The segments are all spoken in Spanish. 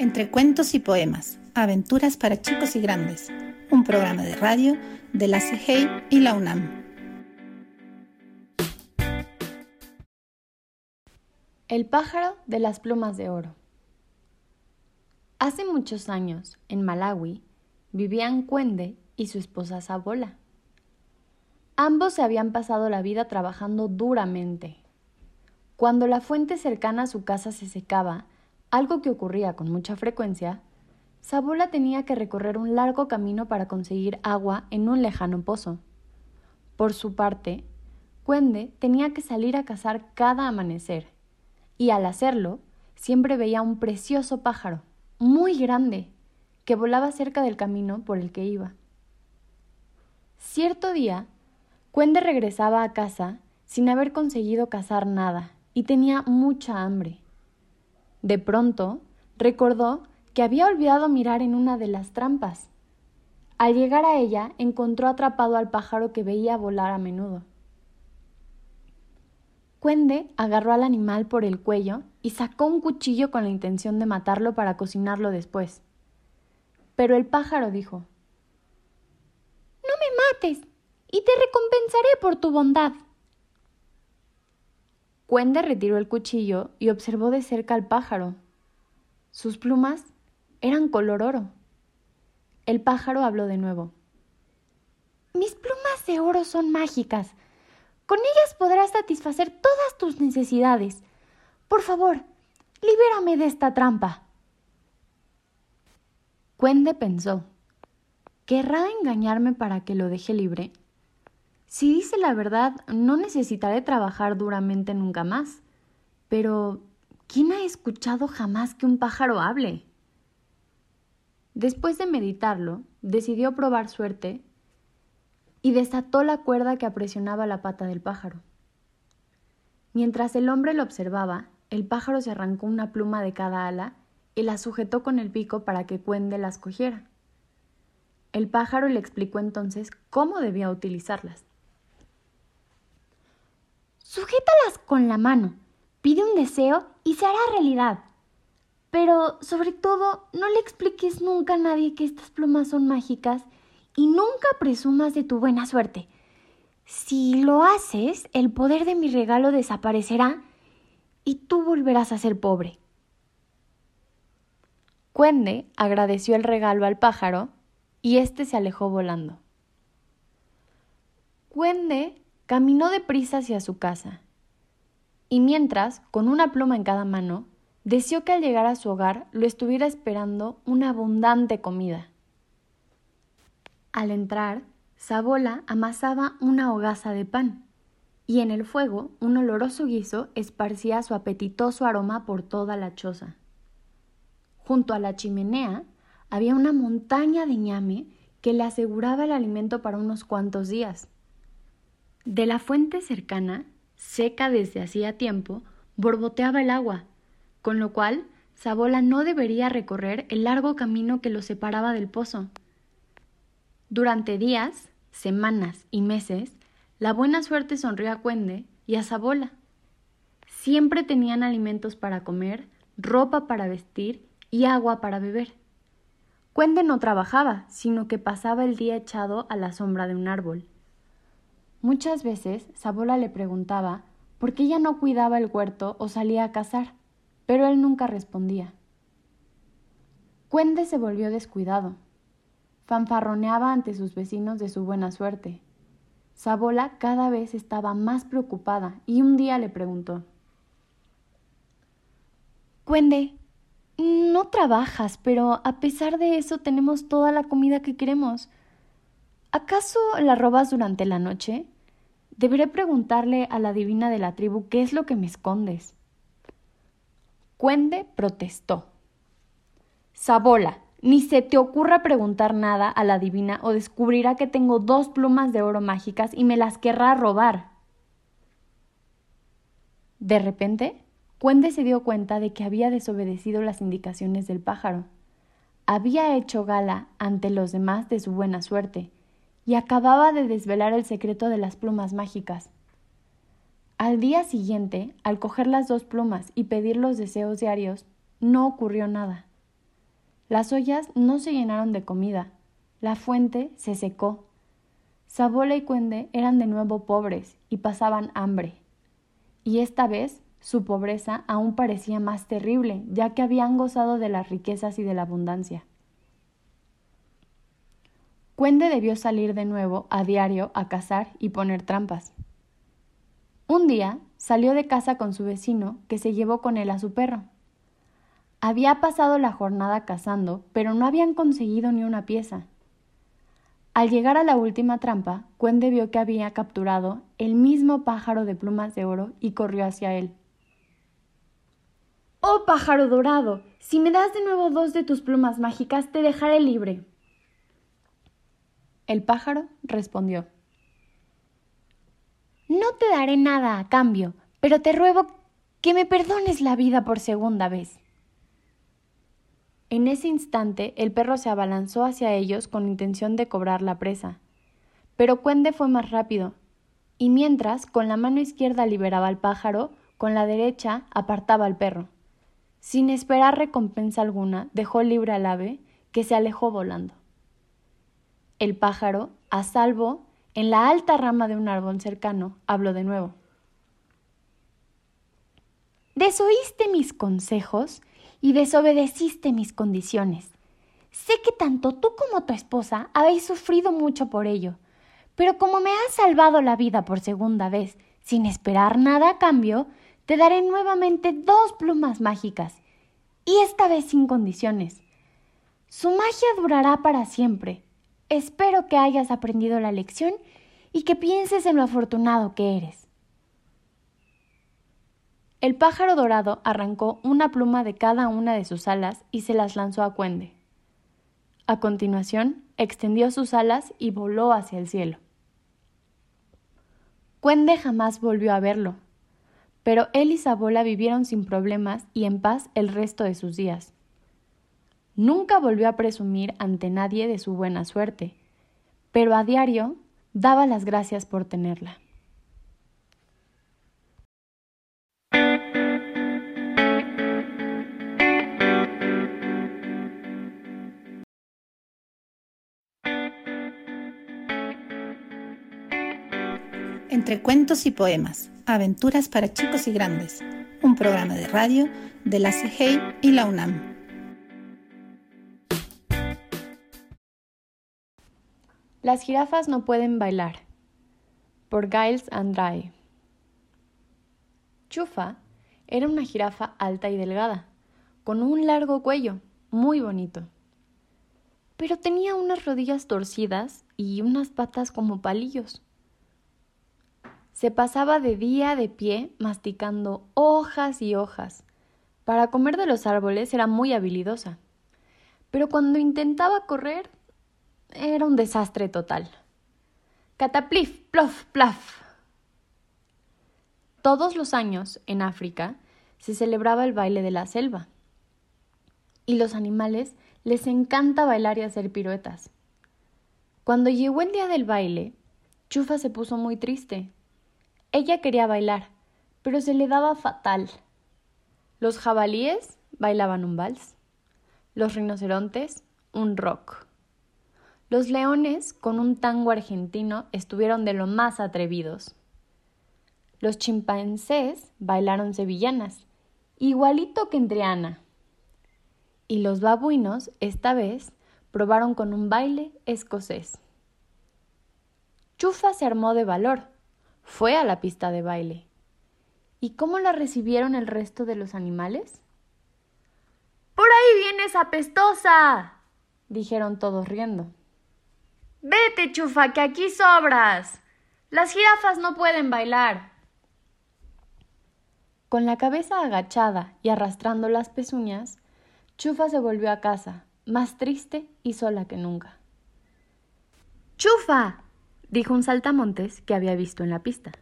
Entre cuentos y poemas, aventuras para chicos y grandes, un programa de radio de la CIGEI y la UNAM. El pájaro de las plumas de oro. Hace muchos años, en Malawi, vivían Cuende y su esposa Sabola. Ambos se habían pasado la vida trabajando duramente. Cuando la fuente cercana a su casa se secaba, algo que ocurría con mucha frecuencia, Sabola tenía que recorrer un largo camino para conseguir agua en un lejano pozo. Por su parte, Cuende tenía que salir a cazar cada amanecer, y al hacerlo, siempre veía un precioso pájaro, muy grande, que volaba cerca del camino por el que iba. Cierto día, Cuende regresaba a casa sin haber conseguido cazar nada y tenía mucha hambre. De pronto, recordó que había olvidado mirar en una de las trampas. Al llegar a ella, encontró atrapado al pájaro que veía volar a menudo. Cuende agarró al animal por el cuello y sacó un cuchillo con la intención de matarlo para cocinarlo después. Pero el pájaro dijo No me mates, y te recompensaré por tu bondad. Cuende retiró el cuchillo y observó de cerca al pájaro. Sus plumas eran color oro. El pájaro habló de nuevo. Mis plumas de oro son mágicas. Con ellas podrás satisfacer todas tus necesidades. Por favor, libérame de esta trampa. Cuende pensó. ¿Querrá engañarme para que lo deje libre? Si dice la verdad, no necesitaré trabajar duramente nunca más. Pero, ¿quién ha escuchado jamás que un pájaro hable? Después de meditarlo, decidió probar suerte y desató la cuerda que apresionaba la pata del pájaro. Mientras el hombre lo observaba, el pájaro se arrancó una pluma de cada ala y la sujetó con el pico para que Cuende las cogiera. El pájaro le explicó entonces cómo debía utilizarlas. Sujétalas con la mano, pide un deseo y se hará realidad. Pero, sobre todo, no le expliques nunca a nadie que estas plumas son mágicas y nunca presumas de tu buena suerte. Si lo haces, el poder de mi regalo desaparecerá y tú volverás a ser pobre. Cuende agradeció el regalo al pájaro y éste se alejó volando. Cuende Caminó deprisa hacia su casa, y mientras, con una pluma en cada mano, deseó que al llegar a su hogar lo estuviera esperando una abundante comida. Al entrar, Sabola amasaba una hogaza de pan, y en el fuego un oloroso guiso esparcía su apetitoso aroma por toda la choza. Junto a la chimenea había una montaña de ñame que le aseguraba el alimento para unos cuantos días. De la fuente cercana, seca desde hacía tiempo, borboteaba el agua, con lo cual Sabola no debería recorrer el largo camino que lo separaba del pozo. Durante días, semanas y meses, la buena suerte sonrió a Cuende y a Sabola. Siempre tenían alimentos para comer, ropa para vestir y agua para beber. Cuende no trabajaba, sino que pasaba el día echado a la sombra de un árbol. Muchas veces Sabola le preguntaba por qué ella no cuidaba el huerto o salía a cazar, pero él nunca respondía. Cuende se volvió descuidado. Fanfarroneaba ante sus vecinos de su buena suerte. Sabola cada vez estaba más preocupada y un día le preguntó Cuende, no trabajas, pero a pesar de eso tenemos toda la comida que queremos. ¿Acaso la robas durante la noche? Deberé preguntarle a la divina de la tribu qué es lo que me escondes. Cuende protestó. Sabola, ni se te ocurra preguntar nada a la divina o descubrirá que tengo dos plumas de oro mágicas y me las querrá robar. De repente, Cuende se dio cuenta de que había desobedecido las indicaciones del pájaro. Había hecho gala ante los demás de su buena suerte y acababa de desvelar el secreto de las plumas mágicas. Al día siguiente, al coger las dos plumas y pedir los deseos diarios, no ocurrió nada. Las ollas no se llenaron de comida, la fuente se secó. Sabola y Cuende eran de nuevo pobres y pasaban hambre. Y esta vez su pobreza aún parecía más terrible, ya que habían gozado de las riquezas y de la abundancia. Cuende debió salir de nuevo a diario a cazar y poner trampas. Un día salió de casa con su vecino, que se llevó con él a su perro. Había pasado la jornada cazando, pero no habían conseguido ni una pieza. Al llegar a la última trampa, Cuende vio que había capturado el mismo pájaro de plumas de oro y corrió hacia él. Oh pájaro dorado, si me das de nuevo dos de tus plumas mágicas, te dejaré libre. El pájaro respondió. No te daré nada a cambio, pero te ruego que me perdones la vida por segunda vez. En ese instante el perro se abalanzó hacia ellos con intención de cobrar la presa. Pero Cuende fue más rápido, y mientras con la mano izquierda liberaba al pájaro, con la derecha apartaba al perro. Sin esperar recompensa alguna, dejó libre al ave, que se alejó volando. El pájaro, a salvo, en la alta rama de un árbol cercano, habló de nuevo. ¿Desoíste mis consejos y desobedeciste mis condiciones? Sé que tanto tú como tu esposa habéis sufrido mucho por ello, pero como me has salvado la vida por segunda vez, sin esperar nada a cambio, te daré nuevamente dos plumas mágicas, y esta vez sin condiciones. Su magia durará para siempre. Espero que hayas aprendido la lección y que pienses en lo afortunado que eres. El pájaro dorado arrancó una pluma de cada una de sus alas y se las lanzó a Cuende. A continuación, extendió sus alas y voló hacia el cielo. Cuende jamás volvió a verlo, pero él y Sabola vivieron sin problemas y en paz el resto de sus días. Nunca volvió a presumir ante nadie de su buena suerte, pero a diario daba las gracias por tenerla. Entre cuentos y poemas, aventuras para chicos y grandes, un programa de radio de la CIGEI y la UNAM. Las jirafas no pueden bailar. Por Giles Andrade. Chufa era una jirafa alta y delgada, con un largo cuello, muy bonito. Pero tenía unas rodillas torcidas y unas patas como palillos. Se pasaba de día de pie masticando hojas y hojas. Para comer de los árboles era muy habilidosa. Pero cuando intentaba correr era un desastre total. Cataplif, plof, plaf. Todos los años en África se celebraba el baile de la selva. Y los animales les encanta bailar y hacer piruetas. Cuando llegó el día del baile, Chufa se puso muy triste ella quería bailar, pero se le daba fatal. Los jabalíes bailaban un vals, los rinocerontes un rock. Los leones, con un tango argentino, estuvieron de lo más atrevidos. Los chimpancés bailaron sevillanas, igualito que entre Ana. Y los babuinos, esta vez, probaron con un baile escocés. Chufa se armó de valor fue a la pista de baile. ¿Y cómo la recibieron el resto de los animales? Por ahí vienes apestosa, dijeron todos riendo. Vete, chufa, que aquí sobras. Las jirafas no pueden bailar. Con la cabeza agachada y arrastrando las pezuñas, Chufa se volvió a casa, más triste y sola que nunca. Chufa, dijo un saltamontes que había visto en la pista.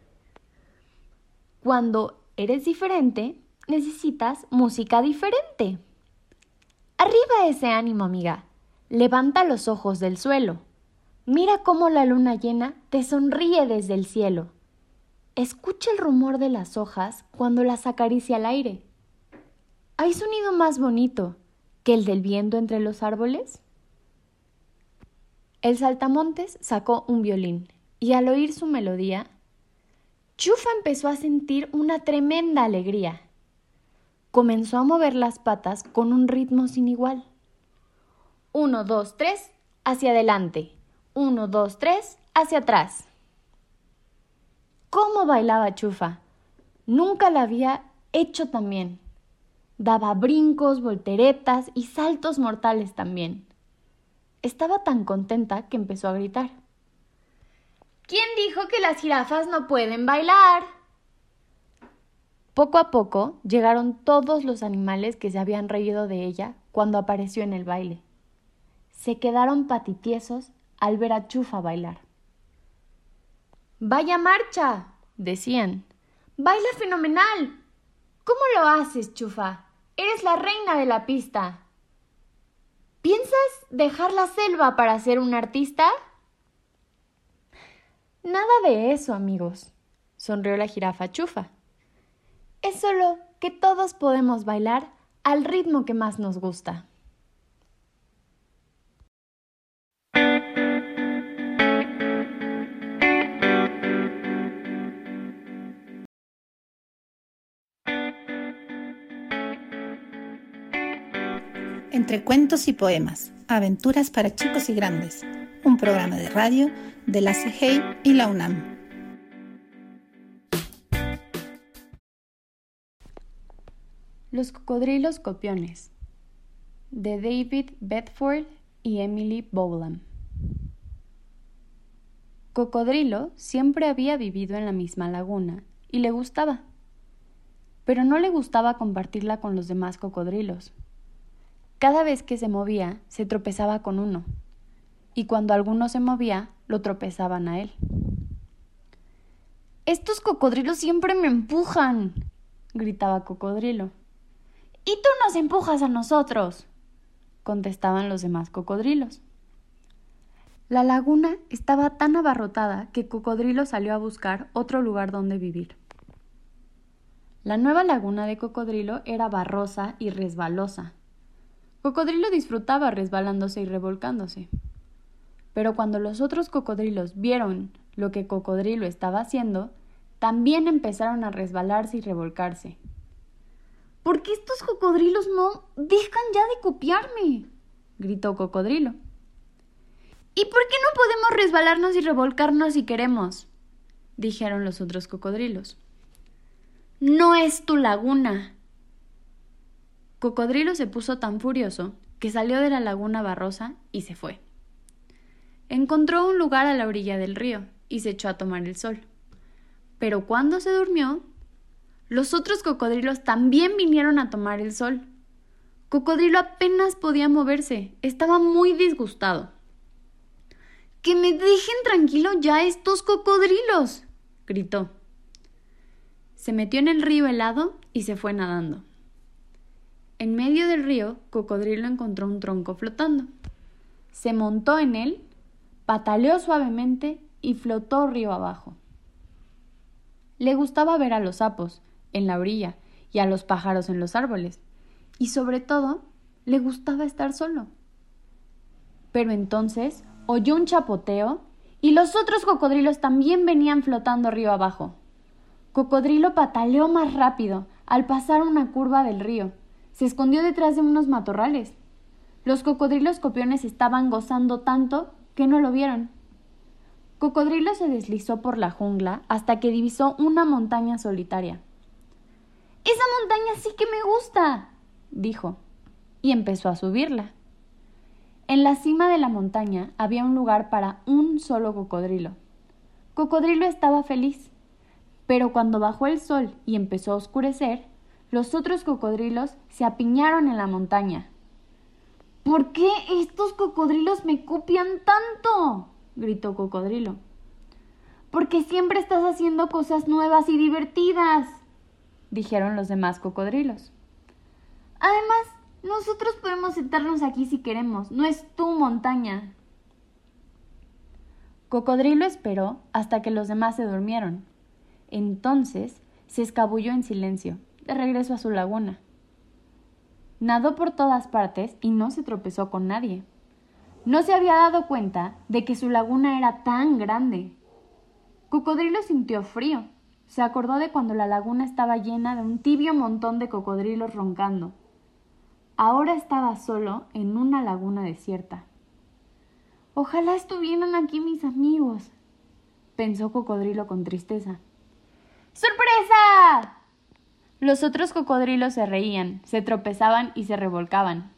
Cuando eres diferente, necesitas música diferente. Arriba ese ánimo, amiga. Levanta los ojos del suelo. Mira cómo la luna llena te sonríe desde el cielo. Escucha el rumor de las hojas cuando las acaricia al aire. Hay sonido más bonito que el del viento entre los árboles? El saltamontes sacó un violín y al oír su melodía, Chufa empezó a sentir una tremenda alegría. Comenzó a mover las patas con un ritmo sin igual. Uno, dos, tres, hacia adelante. Uno, dos, tres, hacia atrás. ¿Cómo bailaba Chufa? Nunca la había hecho tan bien. Daba brincos, volteretas y saltos mortales también. Estaba tan contenta que empezó a gritar. ¿Quién dijo que las jirafas no pueden bailar? Poco a poco llegaron todos los animales que se habían reído de ella cuando apareció en el baile. Se quedaron patitiesos al ver a Chufa bailar. Vaya marcha, decían. Baila fenomenal. ¿Cómo lo haces, Chufa? Eres la reina de la pista. ¿Piensas dejar la selva para ser un artista? Nada de eso, amigos, sonrió la jirafa chufa. Es solo que todos podemos bailar al ritmo que más nos gusta. Entre cuentos y poemas, aventuras para chicos y grandes, un programa de radio de la CIGEI y la UNAM. Los cocodrilos copiones de David Bedford y Emily Bowlam. Cocodrilo siempre había vivido en la misma laguna y le gustaba, pero no le gustaba compartirla con los demás cocodrilos cada vez que se movía, se tropezaba con uno, y cuando alguno se movía, lo tropezaban a él. Estos cocodrilos siempre me empujan, gritaba Cocodrilo. Y tú nos empujas a nosotros, contestaban los demás cocodrilos. La laguna estaba tan abarrotada que Cocodrilo salió a buscar otro lugar donde vivir. La nueva laguna de Cocodrilo era barrosa y resbalosa, Cocodrilo disfrutaba resbalándose y revolcándose. Pero cuando los otros cocodrilos vieron lo que Cocodrilo estaba haciendo, también empezaron a resbalarse y revolcarse. ¿Por qué estos cocodrilos no dejan ya de copiarme? gritó Cocodrilo. ¿Y por qué no podemos resbalarnos y revolcarnos si queremos? dijeron los otros cocodrilos. No es tu laguna, Cocodrilo se puso tan furioso que salió de la laguna barrosa y se fue. Encontró un lugar a la orilla del río y se echó a tomar el sol. Pero cuando se durmió, los otros cocodrilos también vinieron a tomar el sol. Cocodrilo apenas podía moverse, estaba muy disgustado. Que me dejen tranquilo ya estos cocodrilos, gritó. Se metió en el río helado y se fue nadando. En medio del río, Cocodrilo encontró un tronco flotando. Se montó en él, pataleó suavemente y flotó río abajo. Le gustaba ver a los sapos en la orilla y a los pájaros en los árboles, y sobre todo le gustaba estar solo. Pero entonces oyó un chapoteo y los otros cocodrilos también venían flotando río abajo. Cocodrilo pataleó más rápido al pasar una curva del río se escondió detrás de unos matorrales. Los cocodrilos copiones estaban gozando tanto que no lo vieron. Cocodrilo se deslizó por la jungla hasta que divisó una montaña solitaria. Esa montaña sí que me gusta, dijo, y empezó a subirla. En la cima de la montaña había un lugar para un solo cocodrilo. Cocodrilo estaba feliz, pero cuando bajó el sol y empezó a oscurecer, los otros cocodrilos se apiñaron en la montaña. ¿Por qué estos cocodrilos me copian tanto? gritó Cocodrilo. Porque siempre estás haciendo cosas nuevas y divertidas, dijeron los demás cocodrilos. Además, nosotros podemos sentarnos aquí si queremos, no es tu montaña. Cocodrilo esperó hasta que los demás se durmieron. Entonces se escabulló en silencio de regreso a su laguna. Nadó por todas partes y no se tropezó con nadie. No se había dado cuenta de que su laguna era tan grande. Cocodrilo sintió frío. Se acordó de cuando la laguna estaba llena de un tibio montón de cocodrilos roncando. Ahora estaba solo en una laguna desierta. Ojalá estuvieran aquí mis amigos, pensó Cocodrilo con tristeza. ¡Sorpresa! Los otros cocodrilos se reían, se tropezaban y se revolcaban.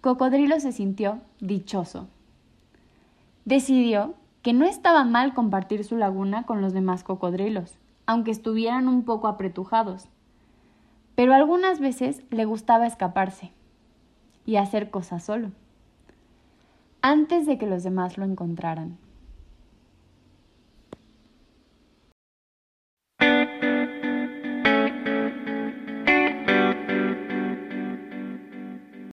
Cocodrilo se sintió dichoso. Decidió que no estaba mal compartir su laguna con los demás cocodrilos, aunque estuvieran un poco apretujados. Pero algunas veces le gustaba escaparse y hacer cosas solo antes de que los demás lo encontraran.